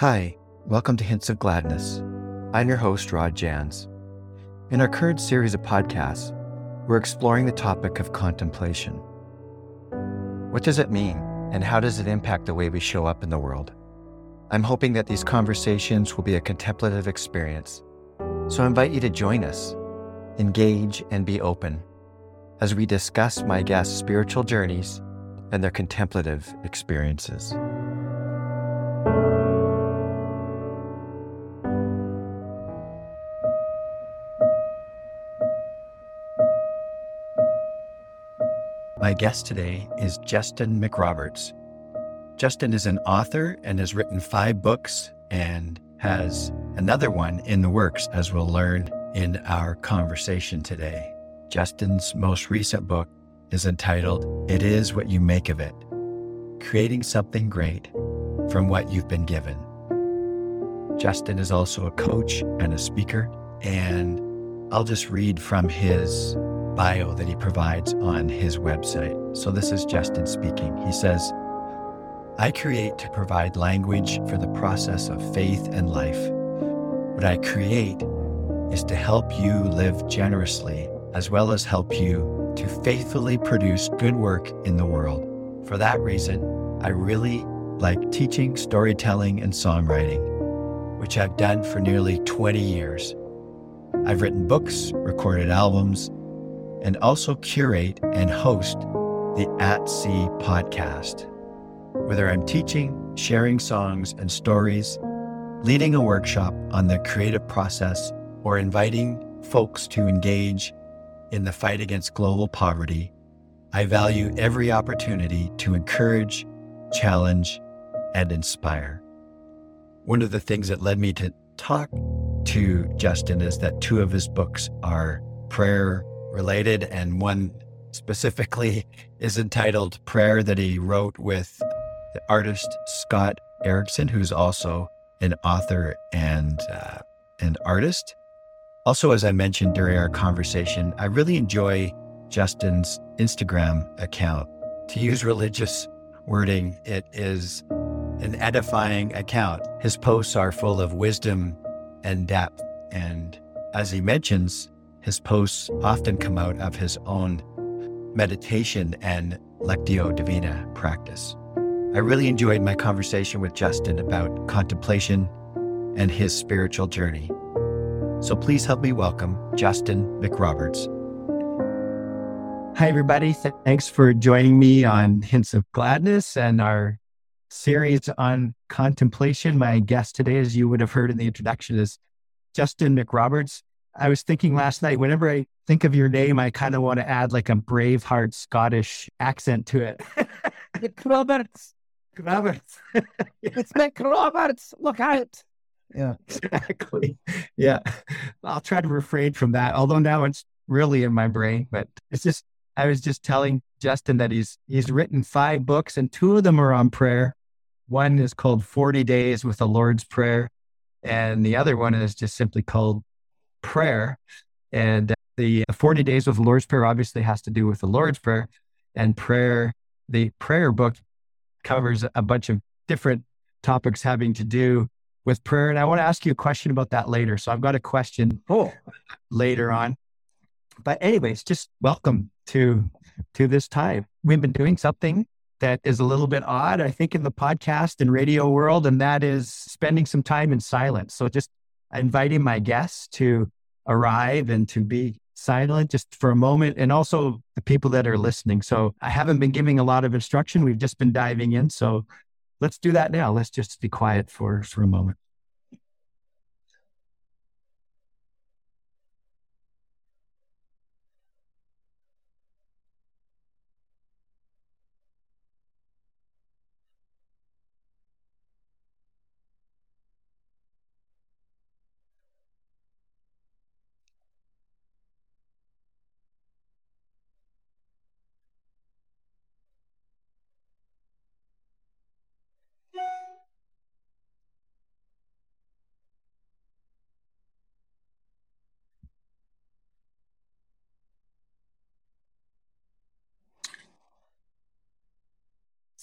Hi, welcome to Hints of Gladness. I'm your host, Rod Jans. In our current series of podcasts, we're exploring the topic of contemplation. What does it mean, and how does it impact the way we show up in the world? I'm hoping that these conversations will be a contemplative experience, so I invite you to join us, engage, and be open as we discuss my guests' spiritual journeys and their contemplative experiences. My guest today is Justin McRoberts. Justin is an author and has written five books and has another one in the works, as we'll learn in our conversation today. Justin's most recent book is entitled It Is What You Make of It Creating Something Great from What You've Been Given. Justin is also a coach and a speaker, and I'll just read from his bio that he provides on his website. So this is Justin speaking. He says, I create to provide language for the process of faith and life. What I create is to help you live generously, as well as help you to faithfully produce good work in the world. For that reason, I really like teaching, storytelling, and songwriting, which I've done for nearly 20 years. I've written books, recorded albums, and also curate and host the At Sea podcast. Whether I'm teaching, sharing songs and stories, leading a workshop on the creative process, or inviting folks to engage in the fight against global poverty, I value every opportunity to encourage, challenge, and inspire. One of the things that led me to talk to Justin is that two of his books are prayer related, and one specifically is entitled Prayer that he wrote with the artist Scott Erickson, who's also an author and uh, an artist. Also, as I mentioned during our conversation, I really enjoy Justin's Instagram account. To use religious wording, it is an edifying account. His posts are full of wisdom and depth. And as he mentions, his posts often come out of his own meditation and Lectio Divina practice. I really enjoyed my conversation with Justin about contemplation and his spiritual journey. So please help me welcome Justin McRoberts. Hi, everybody. Thanks for joining me on Hints of Gladness and our series on contemplation. My guest today, as you would have heard in the introduction, is Justin McRoberts. I was thinking last night, whenever I think of your name, I kind of want to add like a Braveheart Scottish accent to it. Roberts. Roberts. It's Mick Roberts. Look out. Yeah, exactly. Yeah. I'll try to refrain from that, although now it's really in my brain. But it's just, I was just telling Justin that he's he's written five books and two of them are on prayer. One is called 40 Days with the Lord's Prayer, and the other one is just simply called prayer. And the uh, 40 days of the Lord's Prayer obviously has to do with the Lord's Prayer. And prayer, the prayer book covers a bunch of different topics having to do with prayer. And I want to ask you a question about that later. So I've got a question oh. later on. But anyways, just welcome to to this time. We've been doing something that is a little bit odd, I think, in the podcast and radio world, and that is spending some time in silence. So just inviting my guests to arrive and to be silent just for a moment and also the people that are listening. So I haven't been giving a lot of instruction. We've just been diving in. So let's do that now. Let's just be quiet for, for a moment.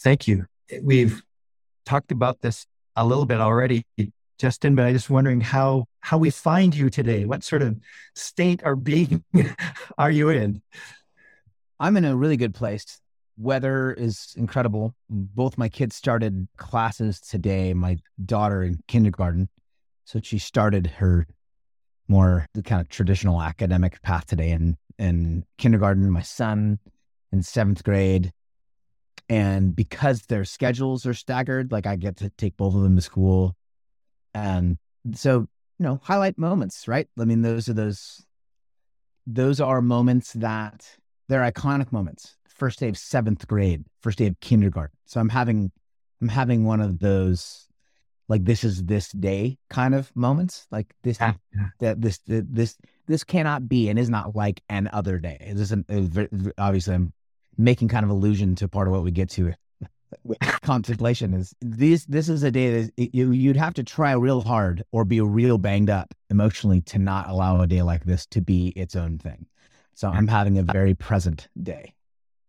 Thank you. We've talked about this a little bit already, Justin, but I just wondering how how we find you today. What sort of state or being are you in? I'm in a really good place. Weather is incredible. Both my kids started classes today. My daughter in kindergarten, so she started her more the kind of traditional academic path today in in kindergarten. My son in seventh grade, and because their schedules are staggered, like I get to take both of them to school, and so you know highlight moments, right? I mean, those are those those are moments that they're iconic moments. First day of seventh grade, first day of kindergarten. So I'm having I'm having one of those like this is this day kind of moments. Like this Yeah. that this this this cannot be and is not like an other day. It isn't it ve- ve- obviously I'm making kind of allusion to part of what we get to with contemplation is this this is a day that you you'd have to try real hard or be real banged up emotionally to not allow a day like this to be its own thing. So I'm having a very present day.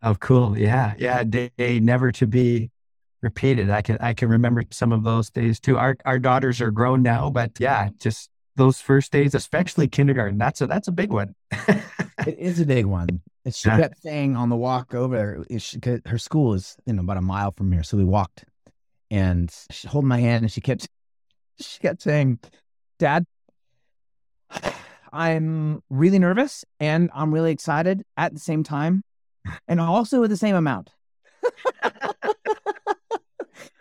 Oh, cool. Yeah. Yeah. a Day never to be repeated. I can, I can remember some of those days too. Our, our daughters are grown now, but yeah, just those first days, especially kindergarten. That's a, that's a big one. It is a big one. And She Yeah. kept saying on the walk over she, her school is you know about a mile from here, so we walked, and she held my hand, and she kept she kept saying, "Dad, I'm really nervous and I'm really excited at the same time, and also at the same amount."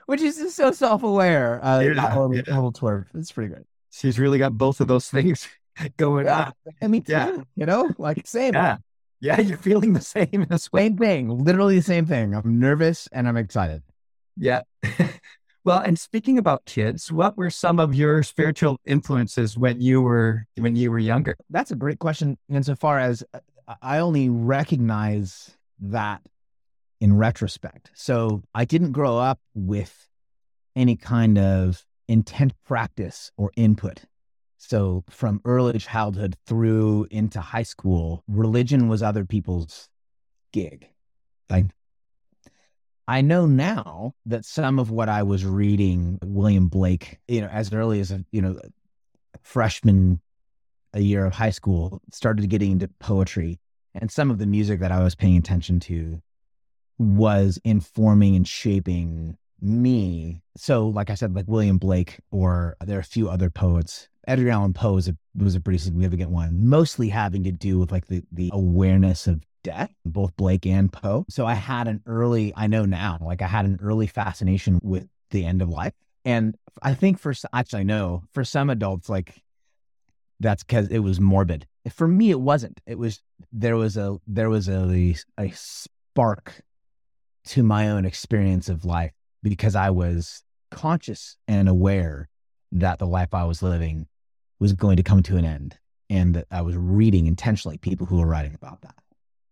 Which is just so self-aware. Uh, Yeah, little, yeah. little twerp. It's pretty great. She's really got both of those things going Yeah, on. and me too. Yeah. You know, like same. Yeah. Yeah. You're feeling the same as well. Same thing, literally the same thing. I'm nervous and I'm excited. Yeah. well, and speaking about kids, what were some of your spiritual influences when you were, when you were younger? That's a great question. Insofar as uh, I only recognize that in retrospect. So I didn't grow up with any kind of intent practice or input. So from early childhood through into high school, religion was other people's gig. Like I know now that some of what I was reading, William Blake, you know, as early as a you know freshman a year of high school, started getting into poetry, and some of the music that I was paying attention to was informing and shaping me. So, like I said, like William Blake, or there are a few other poets. Edgar Allan Poe was a, was a pretty significant one, mostly having to do with like the, the awareness of death, both Blake and Poe. So I had an early, I know now, like I had an early fascination with the end of life. And I think for, actually, I know for some adults, like that's because it was morbid. For me, it wasn't. It was, there was a, there was a, a spark to my own experience of life because I was conscious and aware that the life I was living was going to come to an end and that I was reading intentionally people who were writing about that,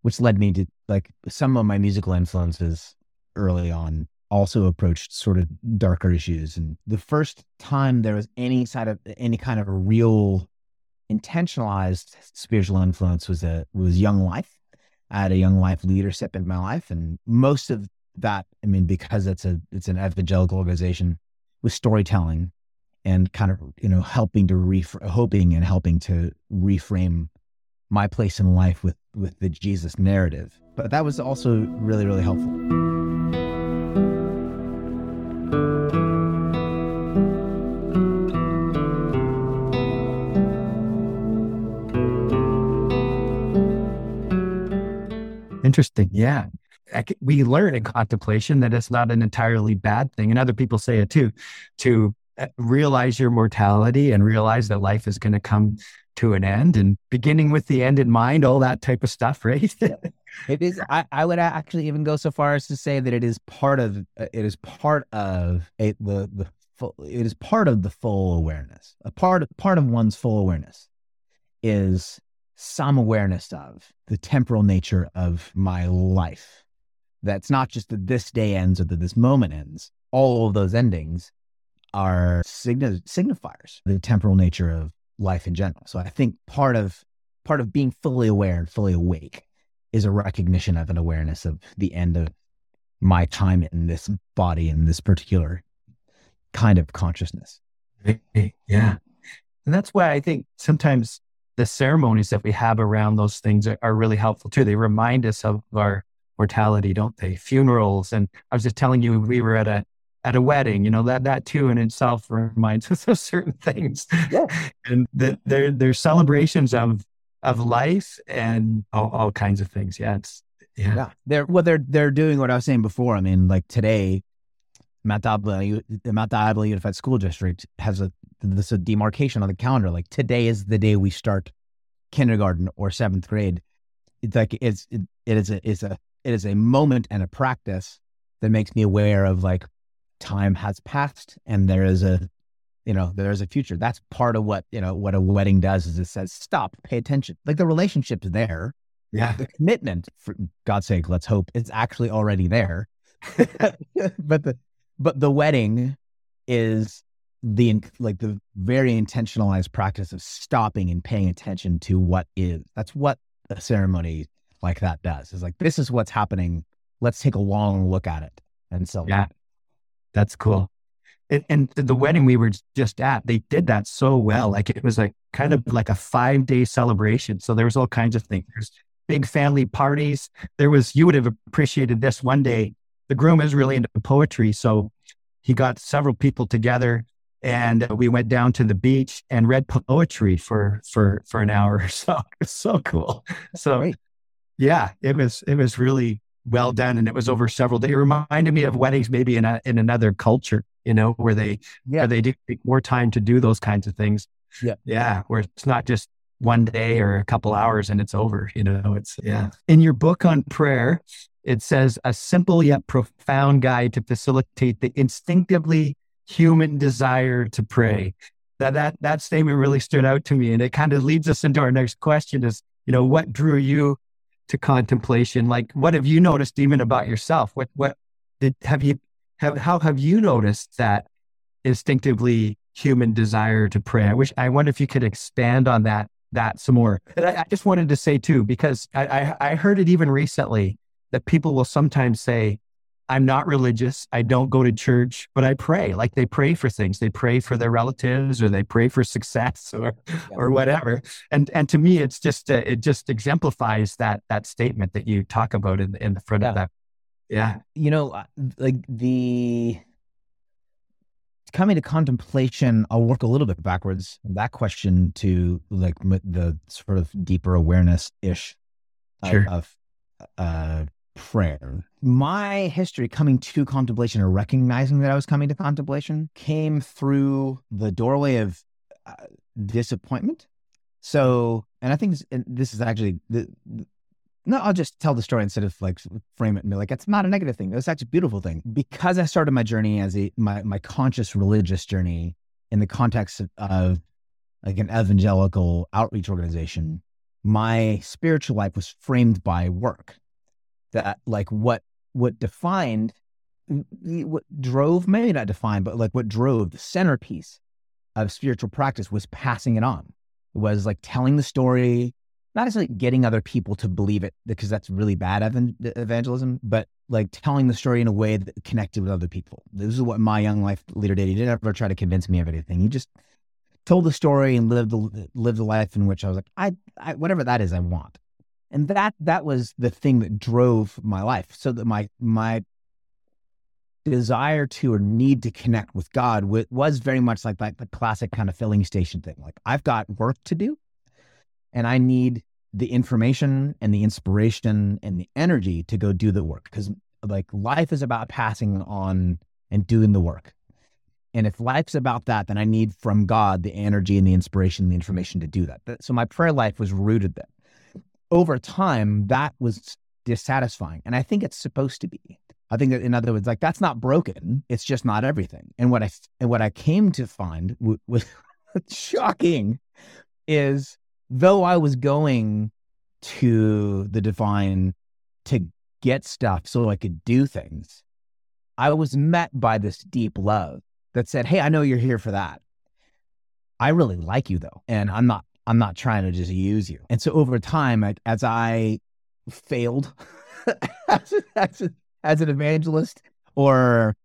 which led me to like some of my musical influences early on also approached sort of darker issues. And the first time there was any side of any kind of a real intentionalized spiritual influence was a was Young Life. I had a Young Life leadership in my life, and most of that, I mean, because it's a it's an evangelical organization, was storytelling and kind of you know helping to ref- hoping and helping to reframe my place in life with with the Jesus narrative. But that was also really really helpful. Interesting. Yeah. We learn in contemplation that it's not an entirely bad thing. And other people say it too, to realize your mortality and realize that life is going to come to an end and beginning with the end in mind, all that type of stuff, right? It is. I, I would actually even go so far as to say that it is part of. uh, It is part of a, the the. Full, it is part of the full awareness. A part part of one's full awareness is some awareness of the temporal nature of my life. That's not just that this day ends or that this moment ends. All of those endings are signi- signifiers, the temporal nature of life in general. So I think part of part of being fully aware and fully awake is a recognition of an awareness of the end of my time in this body in this particular kind of consciousness. Yeah. And that's why I think sometimes the ceremonies that we have around those things are, are really helpful too. They remind us of our mortality, don't they? Funerals. And I was just telling you, we were at a, at a wedding, you know, that, that too in itself reminds us of certain things. Yeah. and that they're, they're celebrations of, of life and all, all kinds of things. Yeah. It's, yeah. Yeah. They're well, they're they're doing what I was saying before. I mean, like today, Mount Diablo, the Mount Diablo Unified School District has a this a demarcation on the calendar. Like today is the day we start kindergarten or seventh grade. It's like it's it, it is a it's a it is a moment and a practice that makes me aware of like time has passed and there is a you know there is a future. That's part of what you know what a wedding does is it says stop, pay attention. Like the relationship's there Yeah. the commitment for god's sake let's hope it's actually already there but the but the wedding is the like the very intentionalized practice of stopping and paying attention to what is that's what a ceremony like that does is like this is what's happening let's take a long look at it and so Yeah. That's cool. And, and the wedding we were just at, they did that so well. Like it was like kind of like a five day celebration. So there was all kinds of things. There's big family parties. There was, you would have appreciated this one day. The groom is really into poetry. So he got several people together and we went down to the beach and read poetry for, for, for an hour or so. It was so cool. So yeah, it was, it was really well done. And it was over several days. It reminded me of weddings, maybe in a, in another culture, you know, where they, Yeah. where they do take more time to do those kinds of things. Yeah. Yeah. Where it's not just one day or a couple hours and it's over, you know, it's, yeah. In your book on prayer, it says a simple yet profound guide to facilitate the instinctively human desire to pray. That, that, that statement really stood out to me. And it kind of leads us into our next question is, you know, what drew you to contemplation? Like, what have you noticed even about yourself? What, what did, have you, have, how have you noticed that instinctively human desire to pray? I wish, I wonder if you could expand on that, that some more. And I, I just wanted to say too, because I, I, I heard it even recently that people will sometimes say, I'm not religious. I don't go to church, but I pray. Like they pray for things. They pray for their relatives or they pray for success or, or whatever. And, and to me, it's just, uh, it just exemplifies that, that statement that you talk about in, in the front Yeah. of that. Yeah. you know, uh, like the coming to contemplation, I'll work a little bit backwards. That question to like the sort of deeper awareness ish of, of uh, prayer. My history coming to contemplation or recognizing that I was coming to contemplation came through the doorway of uh, disappointment. So, and I think this, this is actually the, no, I'll just tell the story instead of like frame it and be like, it's not a negative thing. It's actually a beautiful thing. Because I started my journey as a my my conscious religious journey in the context of, of like an evangelical outreach organization, my spiritual life was framed by work. That like what what defined what drove, maybe not defined, but like what drove the centerpiece of spiritual practice was passing it on. It was like telling the story, not necessarily getting other people to believe it because that's really bad evangelism, but like telling the story in a way that connected with other people. This is what my young life leader did. He didn't ever try to convince me of anything. He just told the story and lived the lived the life in which I was like, I, I whatever that is, I want. And that that was the thing that drove my life. So that my my desire to or need to connect with God wa- was very much like that the classic kind of filling station thing. Like I've got work to do and I need the information and the inspiration and the energy to go do the work because like life is about passing on and doing the work. And if life's about that, then I need from God the energy and the inspiration and the information to do. That- So my prayer life was rooted there. Over time, that was dissatisfying. And I think it's supposed to be. I think that in other words, like that's not broken. It's just not everything. And what I and what I came to find w- was shocking is though I was going to the divine to get stuff so I could do things, I was met by this deep love that said, Hey, I know you're here for that. I really like you though. And I'm not, I'm not trying to just use you. And so over time, I, as I failed as, as, as an evangelist or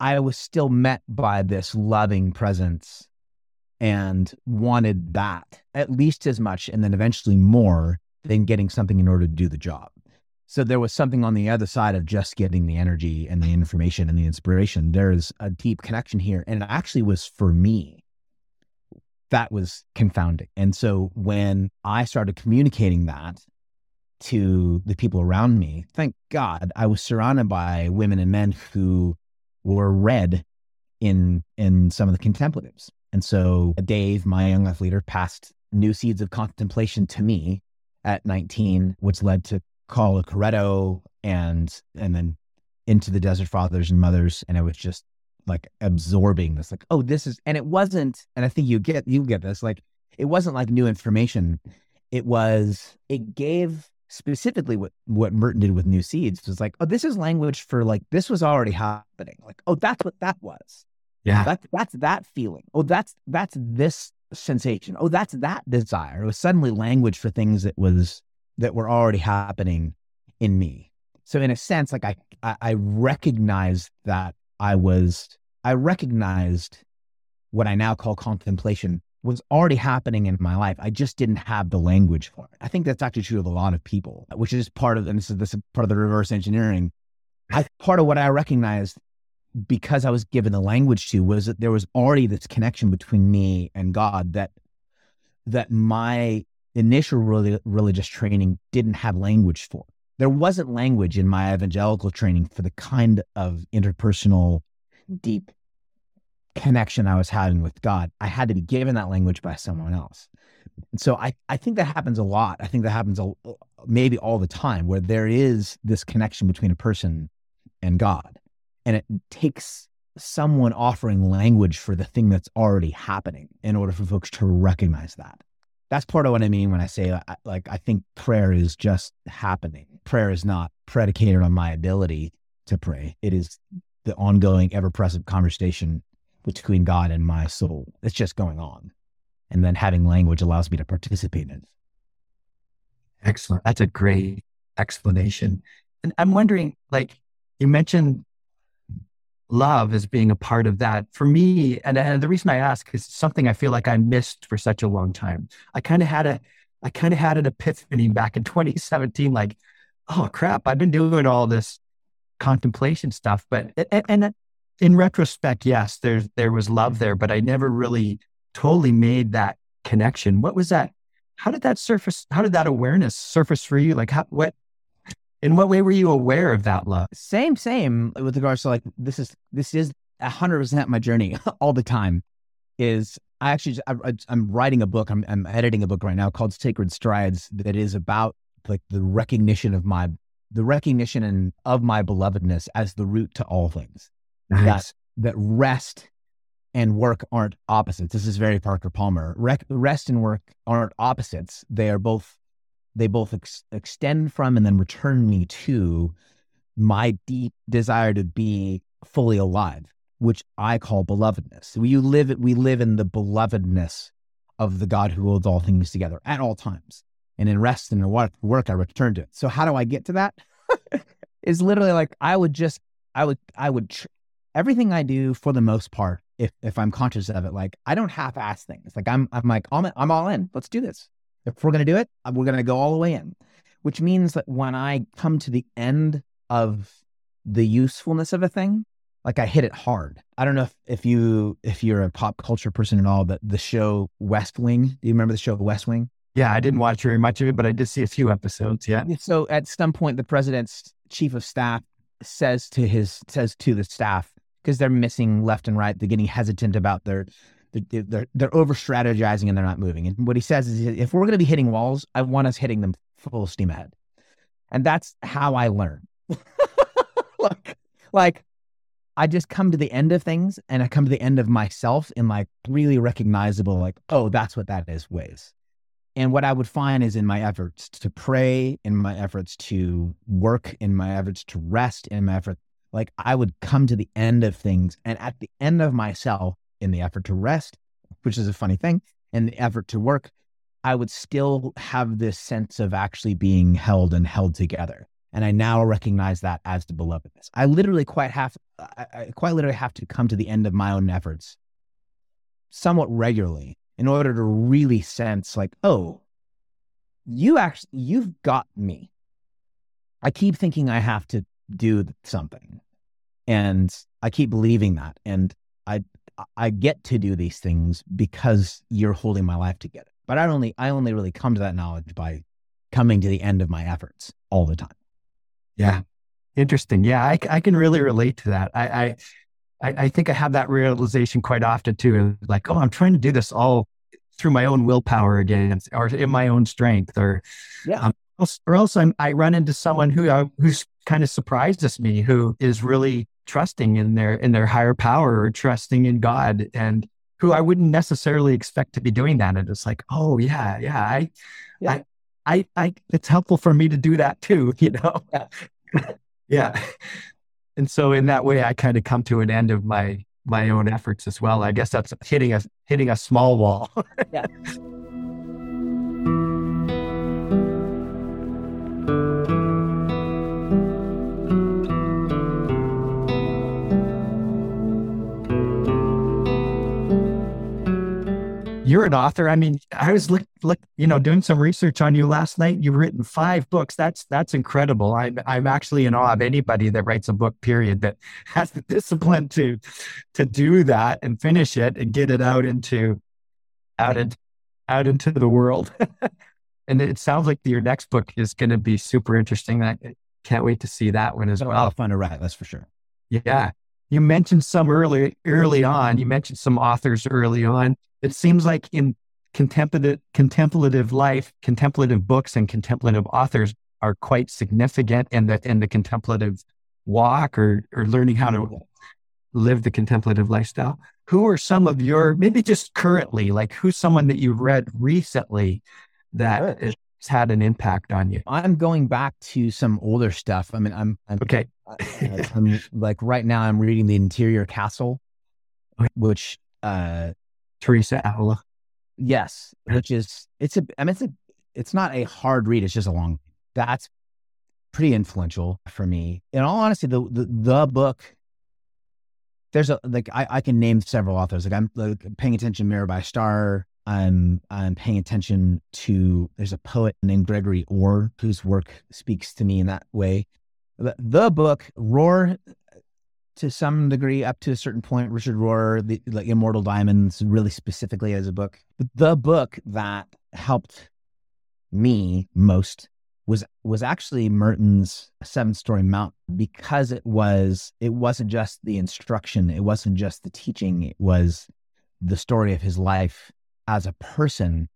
I was still met by this loving presence and wanted that at least as much and then eventually more than getting something in order to do the job. So there was something on the other side of just getting the energy and the information and the inspiration. There's a deep connection here. And it actually was for me, that was confounding. And so when I started communicating that to the people around me, thank God I was surrounded by women and men who were read in in some of the contemplatives. And so Dave, my young life leader, passed new seeds of contemplation to me at 19, which led to Carlo Carretto and and then into the Desert Fathers and Mothers. And it was just like absorbing this, like, oh, this is and it wasn't, and I think you get you get this, like it wasn't like new information. It was it gave specifically what what Merton did with New Seeds was like, oh, this is language for like this was already happening. Like, oh, that's what that was. Yeah. That's that's that feeling. Oh, that's that's this sensation. Oh, that's that desire. It was suddenly language for things that was that were already happening in me. So in a sense, like I I, I recognized that I was I recognized what I now call contemplation was already happening in my life. I just didn't have the language for it. I think that's actually true of a lot of people, which is part of and this is this is part of the reverse engineering. I part of what I recognized because I was given the language to was that there was already this connection between me and God that that my initial religious training didn't have language for. There wasn't language in my evangelical training for the kind of interpersonal, deep connection I was having with God. I had to be given that language by someone else. And so I, I think that happens a lot. I think that happens a, maybe all the time where there is this connection between a person and God and it takes someone offering language for the thing that's already happening in order for folks to recognize that. That's part of what I mean when I say, uh, like, I think prayer is just happening. Prayer is not predicated on my ability to pray, it is the ongoing, ever present conversation between God and my soul. It's just going on. And then having language allows me to participate in it. Excellent. That's a great explanation. And I'm wondering, like, you mentioned love as being a part of that for me. And, and the reason I ask is something I feel like I missed for such a long time. I kind of had a, I kind of had an epiphany back in 2017, like, oh crap, I've been doing all this contemplation stuff, but and, and in retrospect, yes, there's there was love there, but I never really totally made that connection. What was that? How did that surface? How did that awareness surface for you? Like, how, what in what way were you aware of that love? Same, same with regards to like this is this is hundred percent my journey all the time. Is I actually I, am writing a book. I'm, I'm editing a book right now called Sacred Strides that is about like the recognition of my the recognition and of my belovedness as the root to all things. Nice. That that rest and work aren't opposites. This is very Parker Palmer. Rec- rest and work aren't opposites. They are both they both ex- extend from and then return me to my deep desire to be fully alive, which I call belovedness. We live we live in the belovedness of the God who holds all things together at all times. And in rest and in work, I return to it. So how do I get to that? is literally like I would just I would I would tr- everything I do for the most part, if if I'm conscious of it, like I don't half-ass things. Like I'm I'm like I'm I'm all in. Let's do this. If we're going to do it, uh, we're going to go all the way in, which means that when I come to the end of the usefulness of a thing, like I hit it hard. I don't know if, if you if you're a pop culture person at all, but the show West Wing. Do you remember the show West Wing? Yeah, I didn't watch very much of it, but I did see a few episodes. Yeah. So at some point, the president's chief of staff says to his says to the staff because they're missing left and right, they're getting hesitant about their they're, they're, over strategizing and they're not moving. And what he says is, if we're going to be hitting walls, I want us hitting them full steam ahead. And that's how I learn. like, like I just come to the end of things and I come to the end of myself in like really recognizable, like, oh, that's what that is ways. And what I would find is in my efforts to pray, in my efforts to work, in my efforts to rest, in my effort, like I would come to the end of things. And at the end of myself, in the effort to rest, which is a funny thing, and the effort to work, I would still have this sense of actually being held and held together. And I now recognize that as the belovedness. I literally quite have, I, I quite literally have to come to the end of my own efforts somewhat regularly in order to really sense like, oh, you actually, you've got me. I keep thinking I have to do something and I keep believing that. And I, I get to do these things because you're holding my life together. But I only, I only really come to that knowledge by coming to the end of my efforts all the time. Yeah. Interesting. Yeah. I, I can really relate to that. I, I, I think I have that realization quite often too. Like, oh, I'm trying to do this all through my own willpower again, or in my own strength, or yeah, um, or else I'm, I run into someone who uh, who's kind of surprises me, who is really trusting in their in their higher power or trusting in God, and who I wouldn't necessarily expect to be doing that. And it's like, oh yeah, yeah, I, yeah. I, I, I, it's helpful for me to do that too, you know? Yeah. yeah. And so in that way, I kind of come to an end of my, my own efforts as well. I guess that's hitting a, hitting a small wall. yeah. you're an author. I mean, I was look, look, you know, doing some research on you last night. You've written five books. That's that's incredible. I'm I'm actually in awe of anybody that writes a book. Period. That has the discipline to to do that and finish it and get it out into out into out into the world. and it sounds like your next book is going to be super interesting. I can't wait to see that one as well. Fun to write, that's for sure. Yeah. You mentioned some early early on. You mentioned some authors early on. It seems like in contemplative contemplative life, contemplative books and contemplative authors are quite significant in the in the contemplative walk or or learning how to live the contemplative lifestyle. Who are some of your maybe just currently, like who's someone that you've read recently that has had an impact on you? I'm going back to some older stuff. I mean, I'm, I'm okay. I'm like right now I'm reading The Interior Castle, which uh Teresa Avila. Yes, which is it's a I mean it's a it's not a hard read, it's just a long that's pretty influential for me. In all honesty, the the, the book there's a like I, I can name several authors. Like I'm like, paying attention Mirabai Starr. I'm I'm paying attention to there's a poet named Gregory Orr whose work speaks to me in that way the, the book Rohr to some degree up to a certain point richard rohr the like immortal diamonds really specifically as a book. But the book that helped me most was was actually merton's seven story mount because it was it wasn't just the instruction it wasn't just the teaching it was the story of his life as a person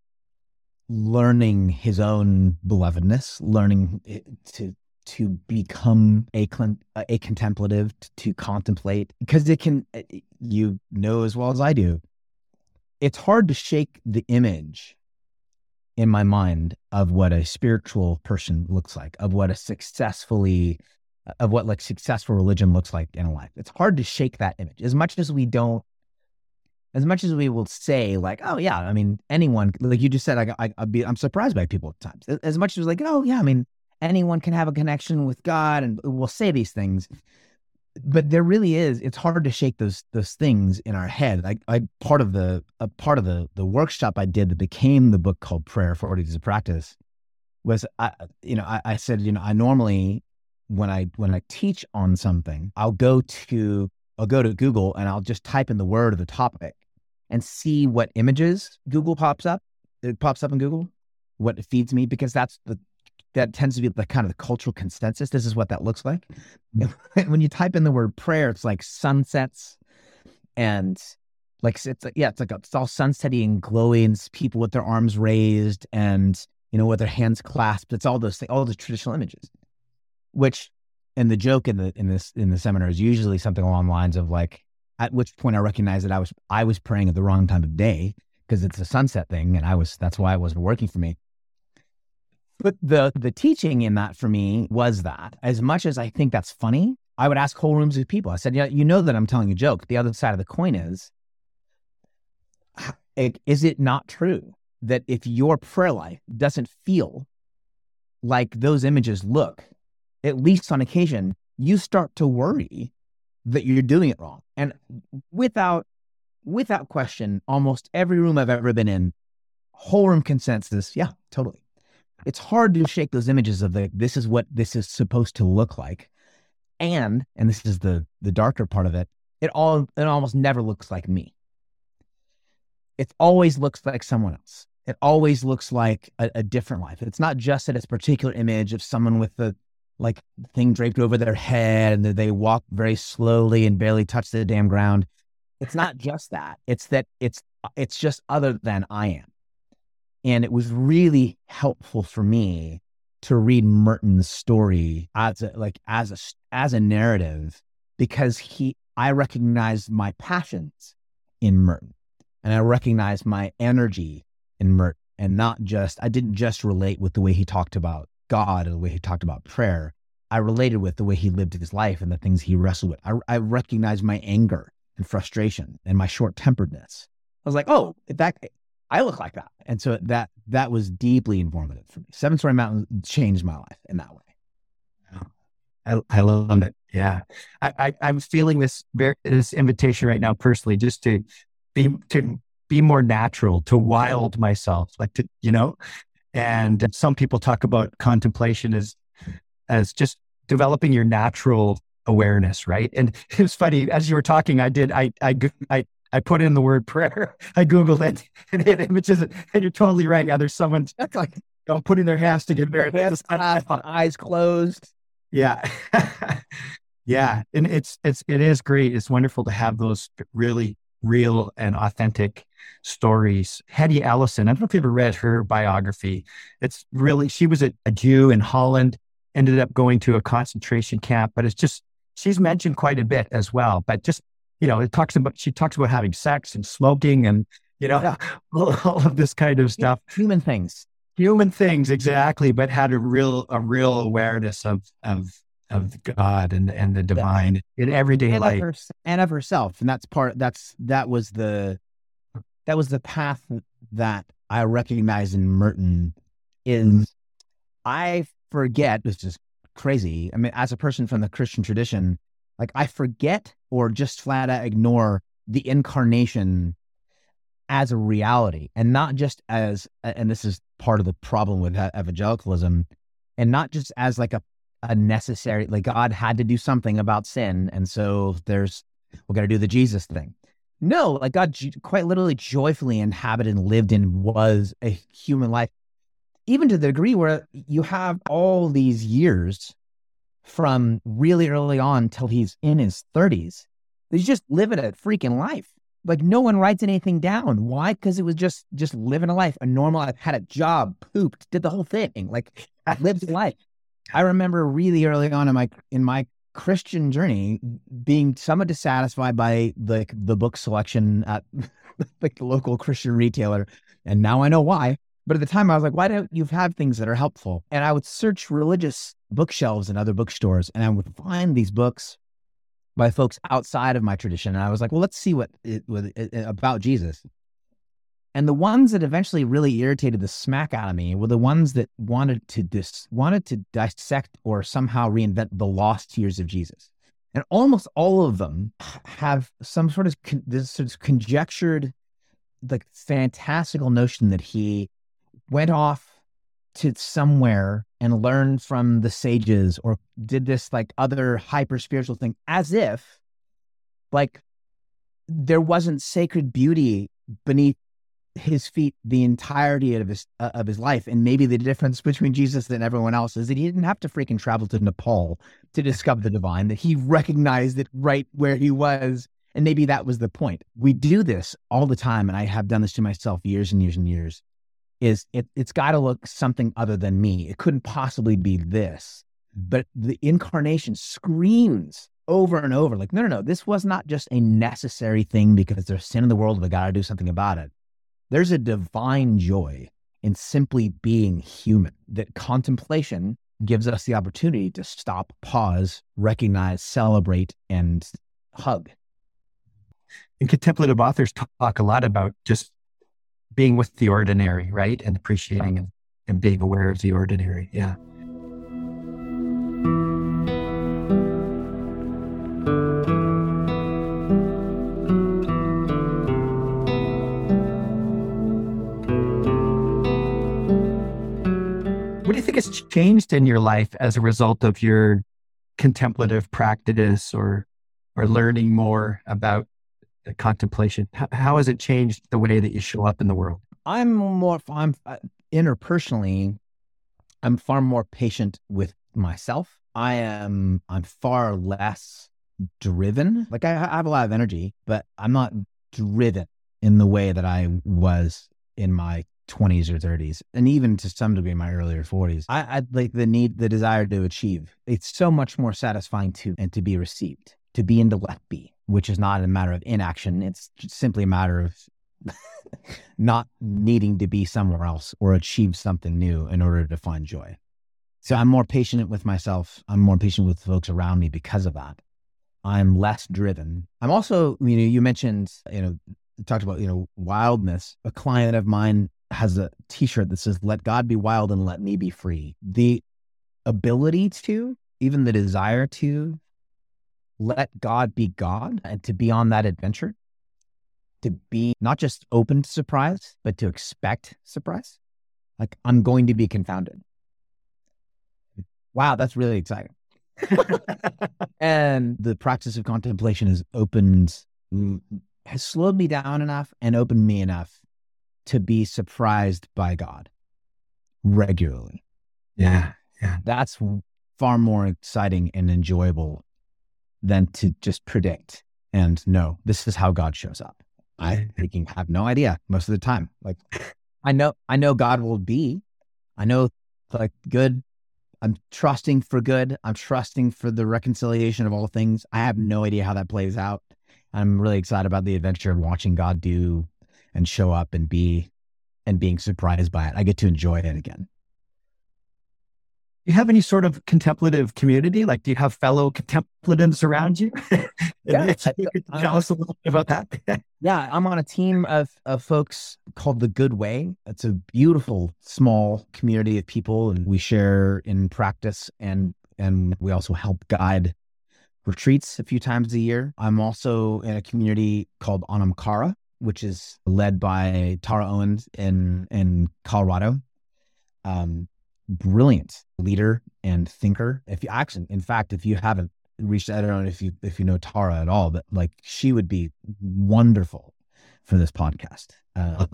learning his own belovedness learning eh, to to become a, a contemplative, to contemplate, because it can, eh, eh, you know as well as I do, it's hard to shake the image in my mind of what a spiritual person looks like, of what a successfully, of what like successful religion looks like in a life. It's hard to shake that image as much as we don't as much as we will say like oh yeah i mean anyone like you just said I, I, I'd be, i'm surprised by people at times as much as like oh yeah i mean anyone can have a connection with God and we'll say these things. But there really is, it's hard to shake those those things in our head. Like I part of the a part of the the workshop I did that became the book called Prayer for Days of Practice was I you know, I, I said, you know, I normally when I when I teach on something, I'll go to I'll go to Google and I'll just type in the word of the topic and see what images Google pops up. It pops up in Google, what it feeds me, because that's the that tends to be the kind of the cultural consensus. This is what that looks like. Mm-hmm. when you type in the word prayer, it's like sunsets and like it's yeah, it's like it's all sunsetty and glowing, people with their arms raised and you know with their hands clasped. It's all those things, all the traditional images, which and the joke in the in this in the seminar is usually something along the lines of like at which point I recognized that I was I was praying at the wrong time of day because it's a sunset thing and I was that's why it wasn't working for me. But the the teaching in that for me was that as much as I think that's funny, I would ask whole rooms of people. I said, "Yeah, you know that I'm telling a joke. The other side of the coin is, is it not true that if your prayer life doesn't feel like those images look, at least on occasion, you start to worry that you're doing it wrong. And without without question, almost every room I've ever been in, whole room consensus, yeah, totally. It's hard to shake those images of the this is what this is supposed to look like. And and this is the the darker part of it, it all it almost never looks like me. It always looks like someone else. It always looks like a, a different life. It's not just that it's particular image of someone with the like thing draped over their head and they walk very slowly and barely touch the damn ground. It's not just that. It's that it's it's just other than I am. And it was really helpful for me to read Merton's story as a, like as a as a narrative because he I recognized my passions in Merton and I recognized my energy in Merton and not just I didn't just relate with the way he talked about God and the way he talked about prayer. I related with the way he lived his life and the things he wrestled with. I, I recognized my anger and frustration and my short temperedness. I was like, oh, that I look like that. And so that that was deeply informative for me. Seven Storey Mountain changed my life in that way. I, I love it. Yeah. I, I, am feeling this this invitation right now personally, just to be, to be more natural, to wild myself, like to, you know, and some people talk about contemplation as, as just developing your natural awareness. Right. And it was funny as you were talking, I did, I, I, I, I put in the word prayer. I Googled it and hit images and you're totally right. Yeah. There's someone like, you know, putting their hands together, hands eyes closed. Yeah. yeah. And it's, it's, it is great. It's wonderful to have those really real and authentic stories. Etty Hillesum, I don't know if you ever read her biography. It's really, she was a, a Jew in Holland, ended up going to a concentration camp, but it's just, she's mentioned quite a bit as well. But just, you know, it talks about, she talks about having sex and smoking and, you know, yeah. all, of this kind of stuff. Human things. Human things, exactly, but had a real, a real awareness of, of, of God and and the divine in everyday and life, of her, and of herself, and that's part. That's that was the that was the path that I recognize in Merton. Is mm-hmm. I forget. It's just crazy. I mean, as a person from the Christian tradition, like I forget or just flat out ignore the incarnation as a reality, and not just as. And this is part of the problem with evangelicalism, and not just as like a a necessary like God had to do something about sin, and so there's we're going to do the Jesus thing. No, like God quite literally joyfully inhabited and lived in was a human life, even to the degree where you have all these years from really early on till he's in his 30s. He's just living a freaking life. Like no one writes anything down. Why? Because it was just just living a life, a normal life, had a job, pooped, did the whole thing. Like lived life. I remember really early on in my in my Christian journey being somewhat dissatisfied by the the book selection at like the local Christian retailer, and now I know why. But at the time, I was like, why don't you have things that are helpful? And I would search religious bookshelves and other bookstores, and I would find these books by folks outside of my tradition. And I was like, well, let's see what it, about Jesus. And the ones that eventually really irritated the smack out of me were the ones that wanted to dis- wanted to dissect or somehow reinvent the lost years of Jesus. And almost all of them have some sort of con- this sort of conjectured, like fantastical notion that he went off to somewhere and learned from the sages or did this like other hyper spiritual thing as if like there wasn't sacred beauty beneath his feet the entirety of his uh, of his life. And maybe the difference between Jesus and everyone else is that he didn't have to freaking travel to Nepal to discover the divine that he recognized it right where he was. And maybe that was the point. We do this all the time and I have done this to myself years and years and years is it it's got to look something other than me. It couldn't possibly be this. But the incarnation screams over and over like no no no this was not just a necessary thing because there's sin in the world we got to do something about it. There's a divine joy in simply being human that contemplation gives us the opportunity to stop, pause, recognize, celebrate, and hug. And contemplative authors talk a lot about just being with the ordinary, right? And appreciating and, and being aware of the ordinary. Yeah. What do you think has changed in your life as a result of your contemplative practice or or learning more about contemplation? How, how has it changed the way that you show up in the world? I'm more, I'm uh, interpersonally, I'm far more patient with myself. I am, I'm far less driven. Like I, I have a lot of energy, but I'm not driven in the way that I was in my 20s or 30s, and even to some degree in my earlier 40s. I, I like the need, the desire to achieve. It's so much more satisfying to and to be received, to be in the let be, which is not a matter of inaction. It's simply a matter of not needing to be somewhere else or achieve something new in order to find joy. So I'm more patient with myself. I'm more patient with folks around me because of that. I'm less driven. I'm also, you know, you mentioned, you know, talked about, you know, wildness. A client of mine has a t-shirt that says, let God be wild and let me be free. The ability to, even the desire to let God be God and to be on that adventure to be not just open to surprise, but to expect surprise. Like, I'm going to be confounded. Wow, that's really exciting. and the practice of contemplation has opened, mm, has slowed me down enough and opened me enough to be surprised by God regularly. Yeah. Yeah. That's far more exciting and enjoyable than to just predict and know this is how God shows up. I freaking have no idea most of the time. Like I know I know God will be. I know like good. I'm trusting for good. I'm trusting for the reconciliation of all things. I have no idea how that plays out. I'm really excited about the adventure of watching God do and show up and be and being surprised by it. I get to enjoy it again you have any sort of contemplative community? Like, do you have fellow contemplatives around you? yeah, you could tell us a little bit about that. yeah, I'm on a team of of folks called the Good Way. It's a beautiful small community of people, and we share in practice, and and we also help guide retreats a few times a year. I'm also in a community called Anam which is led by Tara Owens in in Colorado. Um, brilliant leader and thinker. If you actually, in fact, if you haven't reached, I don't know if you if you know Tara at all, but like she would be wonderful for this podcast. Uh,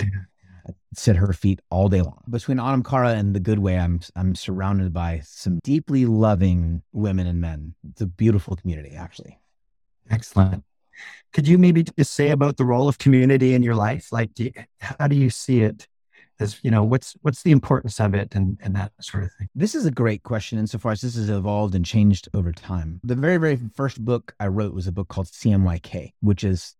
sit her feet all day long. Between Anam Cara and the Good Way, I'm I'm surrounded by some deeply loving women and men. It's a beautiful community, actually. Excellent. Could you maybe just say about the role of community in your life? Like, do you, how do you see it as you know what's what's the importance of it and and that sort of thing? This is a great question insofar as this has evolved and changed over time. The very very first book i wrote was a book called cmyk which is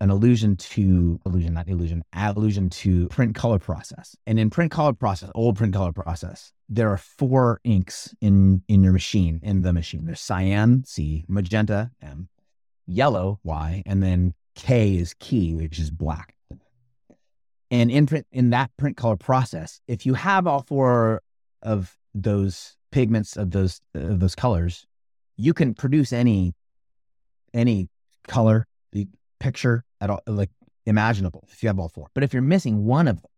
an allusion to allusion not illusion allusion to print color process. And in print color process old print color process there are four inks in in your machine in the machine. There's cyan c magenta m yellow y and then k is key which is black and in print in that print color process, if you have all four of those pigments of those of those colors, you can produce any any color picture at all like imaginable if you have all four. But if you're missing one of them,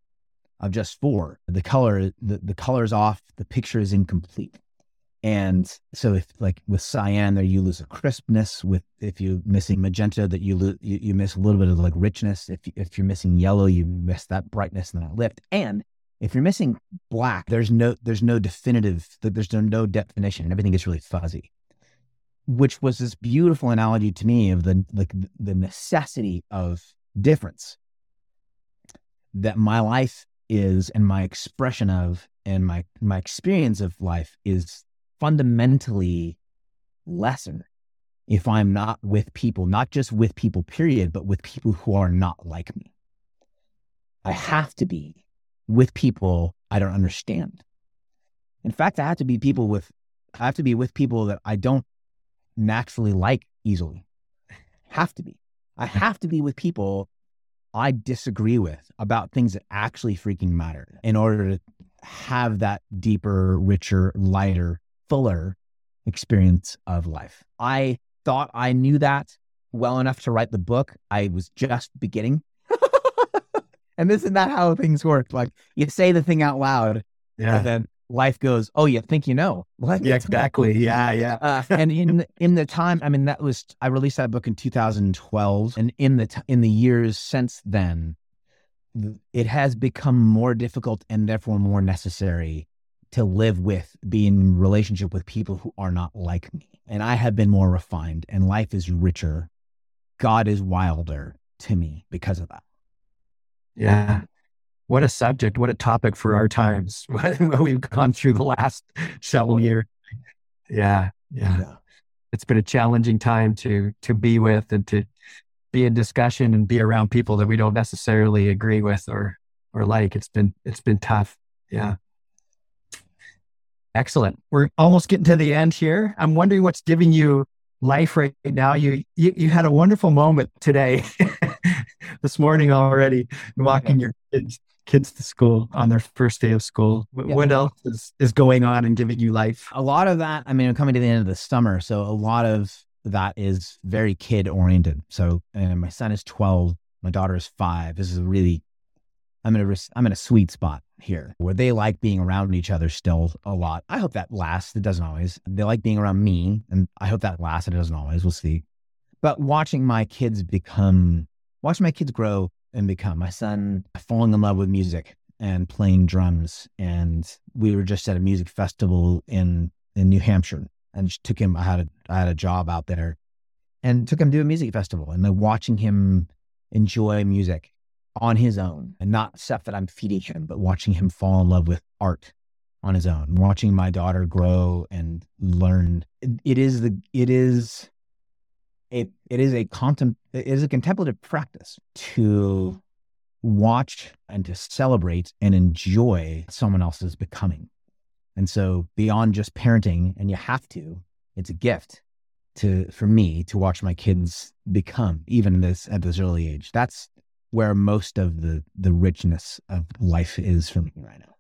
of just four, the color the, the color is off, the picture is incomplete. And so if like with cyan there, you lose a crispness with, if you're missing magenta that you, lose, you, you miss a little bit of like richness. If, if you're missing yellow, you miss that brightness and that lift. And if you're missing black, there's no, there's no definitive, there's no, no definition and everything gets really fuzzy, which was this beautiful analogy to me of the, like the necessity of difference that my life is and my expression of and my my experience of life is fundamentally lesser if I'm not with people, not just with people, period, but with people who are not like me. I have to be with people I don't understand. In fact, I have to be people with, I have to be with people that I don't naturally like easily. Have to be. I have to be with people I disagree with about things that actually freaking matter in order to have that deeper, richer, lighter fuller experience of life. I thought I knew that well enough to write the book. I was just beginning. and this is not how things work. Like you say the thing out loud, yeah. and then life goes, oh, you think you know? Yeah, exactly. Yeah, yeah. Uh, and in in the time, I mean, that was I released that book in 2012, and in the t- in the years since then, it has become more difficult and therefore more necessary to live with, be in relationship with people who are not like me. And I have been more refined, and life is richer. God is wilder to me because of that. Yeah. What a subject, what a topic for our times. What we've gone through the last several years. Yeah, yeah. Yeah. It's been a challenging time to to be with and to be in discussion and be around people that we don't necessarily agree with or or like. It's been it's been tough. Yeah. Excellent. We're almost getting to the end here. I'm wondering what's giving you life right now. You you, you had a wonderful moment today, this morning already, walking your kids kids to school on their first day of school. Yeah. What else is, is going on and giving you life? A lot of that, I mean, I'm coming to the end of the summer. So a lot of that is very kid oriented. So my son is 12, my daughter is five. This is really, I'm in a, I'm in a sweet spot here where they like being around each other still a lot. I hope that lasts. It doesn't always. They like being around me and I hope that lasts. It doesn't always. We'll see. But watching my kids become, watching my kids grow and become, my son falling in love with music and playing drums. And we were just at a music festival in, in New Hampshire and took him, I had a, I had a job out there and took him to a music festival and then watching him enjoy music on his own and not stuff that I'm feeding him, but watching him fall in love with art on his own, watching my daughter grow and learn. it, it is the, it is a, it is a contem, it is a contemplative practice to watch and to celebrate and enjoy someone else's becoming. And so beyond just parenting, and you have to, it's a gift to for me to watch my kids become even this at this early age. That's where most of the the richness of life is for me right now.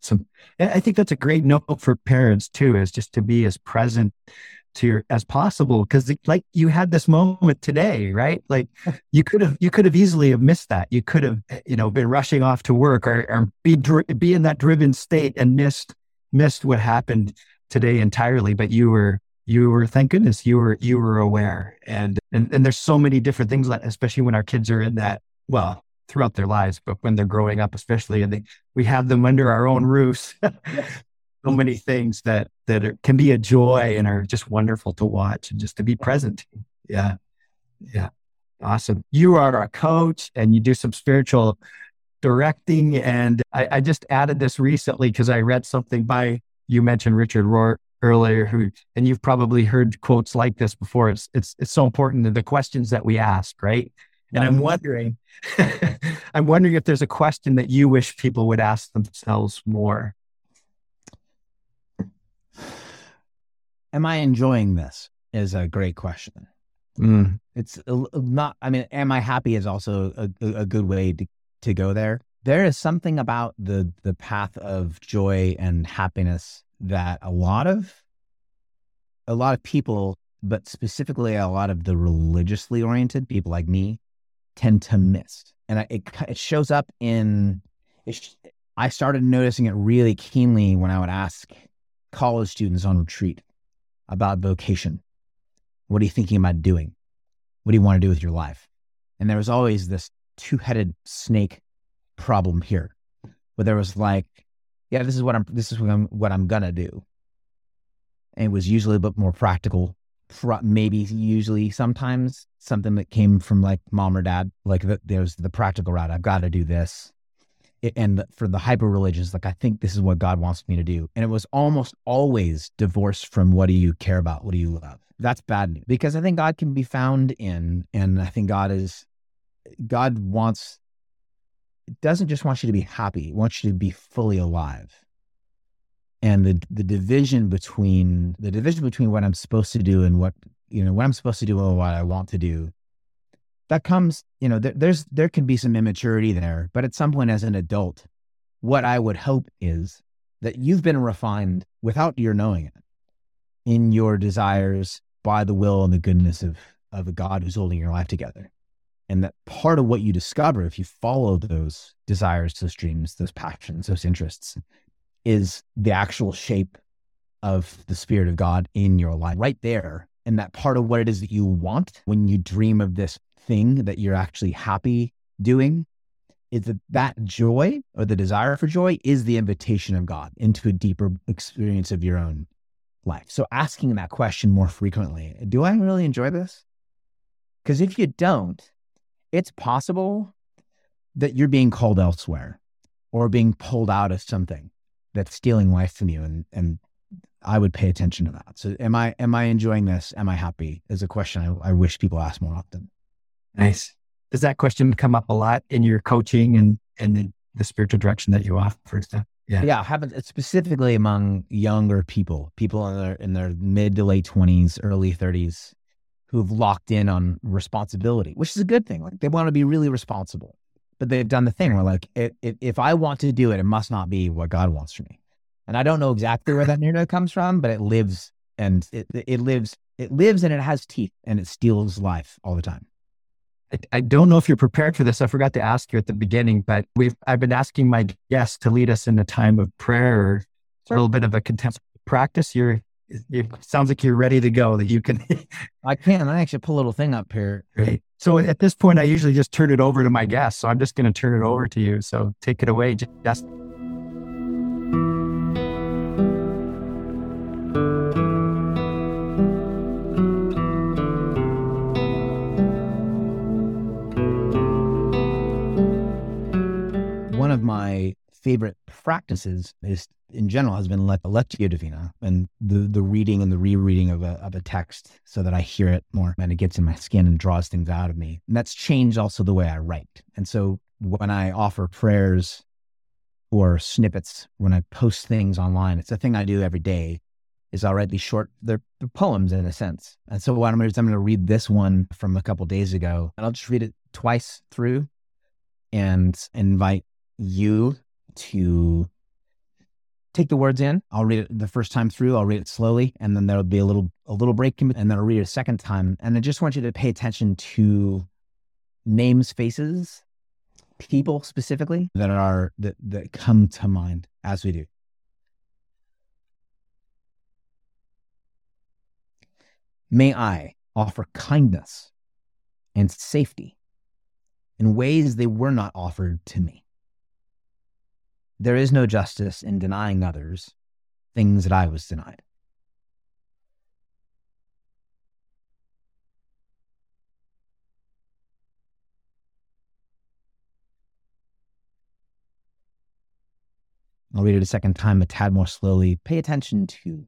So I think that's a great note for parents too, is just to be as present to your as possible. Cause like you had this moment today, right? Like you could have, you could have easily have missed that. You could have, eh, you know, been rushing off to work or, or be, be in that driven state and missed, missed what happened today entirely. But you were you were thank goodness you were you were aware. And and, and there's so many different things like especially when our kids are in that well throughout their lives but when they're growing up especially and they, we have them under our own roofs. So many things that that are, can be a joy and are just wonderful to watch and just to be present yeah. Yeah. Awesome. You are a coach and you do some spiritual directing and i, I just added this recently because i read something by you mentioned richard rohr earlier who and you've probably heard quotes like this before. It's it's it's so important to the questions that we ask right? And i'm wondering i'm wondering if there's a question that you wish people would ask themselves more. Am i enjoying this is a great question. Mm. it's not i mean am i happy is also a, a good way to, to go there. There is something about the the path of joy and happiness that a lot of a lot of people, but specifically a lot of the religiously oriented people like me, tend to miss. And it it shows up in. It, I started noticing it really keenly when I would ask college students on retreat about vocation. What are you thinking about doing? What do you want to do with your life? And there was always this two headed snake problem here, where there was like, yeah, this is what I'm, this is what I'm, what I'm gonna do. And it was usually a bit more practical, maybe usually sometimes something that came from like mom or dad, like the, there's the practical route. I've got to do this. It, and for the hyper religious, like I think this is what God wants me to do. And it was almost always divorced from what do you care about? What do you love? That's bad news because I think God can be found in, and I think God is, God wants doesn't just want you to be happy, it wants you to be fully alive. And the the division between the division between what I'm supposed to do and what you know what I'm supposed to do and what I want to do, that comes you know there, there's there can be some immaturity there, but at some point as an adult, what I would hope is that you've been refined without your knowing it in your desires by the will and the goodness of of a God who's holding your life together. And that part of what you discover if you follow those desires, those dreams, those passions, those interests, is the actual shape of the Spirit of God in your life, right there. And that part of what it is that you want when you dream of this thing that you're actually happy doing is that that joy or the desire for joy is the invitation of God into a deeper experience of your own life. So asking that question more frequently, do I really enjoy this? Because if you don't, it's possible that you're being called elsewhere or being pulled out of something that's stealing life from you. And, and I would pay attention to that. So am I, am I enjoying this? Am I happy is a question I, I wish people ask more often. Nice. Does that question come up a lot in your coaching and, and the, the spiritual direction that you offer? Yeah. Yeah. Happens specifically among younger people, people in their, in their mid to late twenties, early thirties who've locked in on responsibility, which is a good thing. Like they want to be really responsible, but they've done the thing where like, if, if I want to do it, it must not be what God wants for me. And I don't know exactly where that narrative comes from, but it lives and it, it lives, it lives and it has teeth and it steals life all the time. I, I don't know if you're prepared for this. I forgot to ask you at the beginning, but we've I've been asking my guests to lead us in a time of prayer, a little bit of a contemplative practice. You're it sounds like you're ready to go. That you can. I can. I actually put a little thing up here. Great. So at this point, I usually just turn it over to my guests. So I'm just going to turn it over to you. So take it away, just. One of my favorite practices is in general has been let lectio divina and the the reading and the rereading of a of a text so that I hear it more and it gets in my skin and draws things out of me. And that's changed also the way I write. And so when I offer prayers or snippets, when I post things online, it's a thing I do every day. Is I'll write these short, they're, they're poems in a sense. And so what I'm going to I'm going to read this one from a couple days ago, and I'll just read it twice through, and invite you to take the words in. I'll read it the first time through. I'll read it slowly, and then there'll be a little a little break, and then I'll read it a second time. And I just want you to pay attention to names, faces, people specifically that are that that come to mind as we do. May I offer kindness and safety in ways they were not offered to me. There is no justice in denying others things that I was denied. I'll read it a second time, a tad more slowly. Pay attention to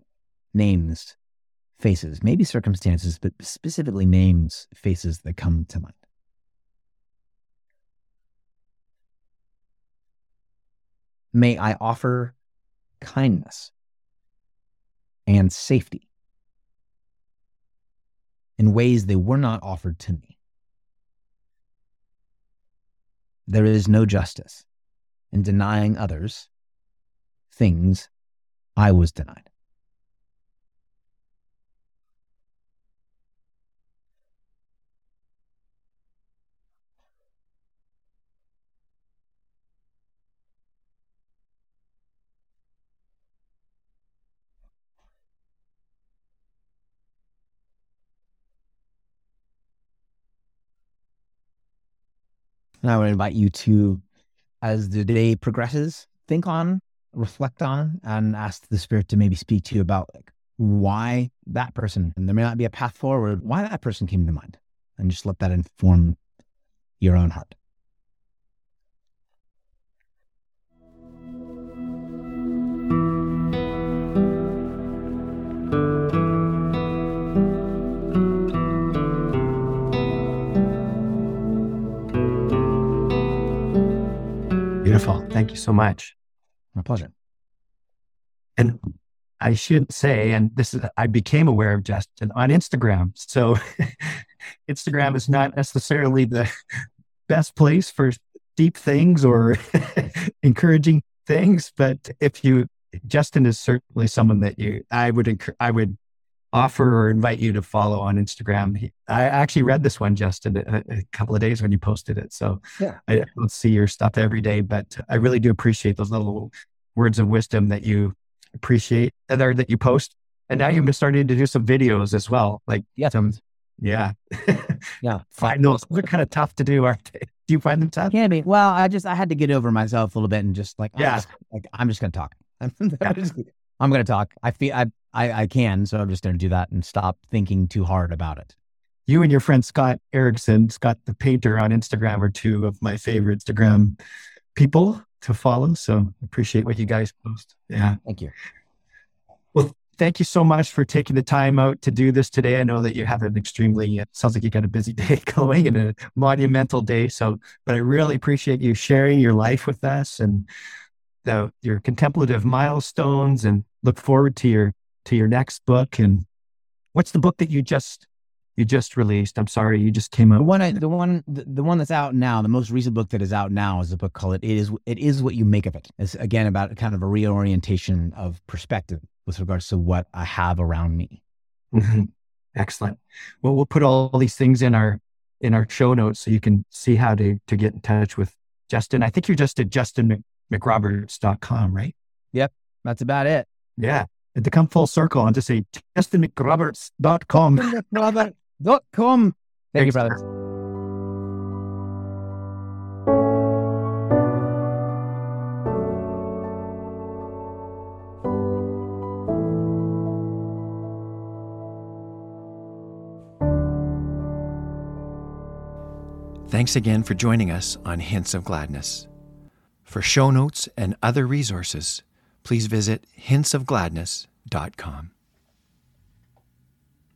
names, faces, maybe circumstances, but specifically names, faces that come to mind. May I offer kindness and safety in ways they were not offered to me. There is no justice in denying others things I was denied. And I would invite you to, as the day progresses, think on, reflect on, and ask the spirit to maybe speak to you about like why that person, and there may not be a path forward, why that person came to mind. And just let that inform your own heart. Beautiful. Thank you so much. My pleasure. And I should say, and this is, I became aware of Justin on Instagram. So Instagram is not necessarily the best place for deep things or encouraging things. But if you, Justin is certainly someone that you, I would, I would offer or invite you to follow on Instagram. He, I actually read this one, Justin, a, a, couple of days when you posted it. So yeah. I don't see your stuff every day, but I really do appreciate those little words of wisdom that you appreciate uh, that are that you post. And now you've been starting to do some videos as well. Like Yeah. some yeah. Yeah. Find those. They're kind of tough to do, aren't they? Do you find them tough? Can be. Well, I just I had to get over myself a little bit and just like I'm Yeah. just, like I'm just gonna talk. I'm, just, I'm gonna talk. I feel I, I I can, so I'm just gonna do that and stop thinking too hard about it. You and your friend Scott Erickson, Scott the painter on Instagram are two of my favorite Instagram people to follow. So appreciate what you guys post. Yeah. Thank you. Well, thank you so much for taking the time out to do this today. I know that you have an extremely, it sounds like you got a busy day going and a monumental day. So, but I really appreciate you sharing your life with us and the, your contemplative milestones and look forward to your, to your next book. And what's the book that you just, you just released? I'm sorry, you just came out The one I, the one the, the one that's out now, the most recent book that is out now is a book called "It Is It Is What You Make of It." It's again about kind of a reorientation of perspective with regards to what I have around me. Mhm. Excellent. Well, we'll put all these things in our in our show notes so you can see how to to get in touch with Justin. I think you're just at justinmcroberts.com, right? Yep that's about it. Yeah. And to come full circle, and to say justinmcroberts.com. Dot com. Thank you, brothers. Thanks again for joining us on Hints of Gladness. For show notes and other resources, please visit hintsofgladness.com.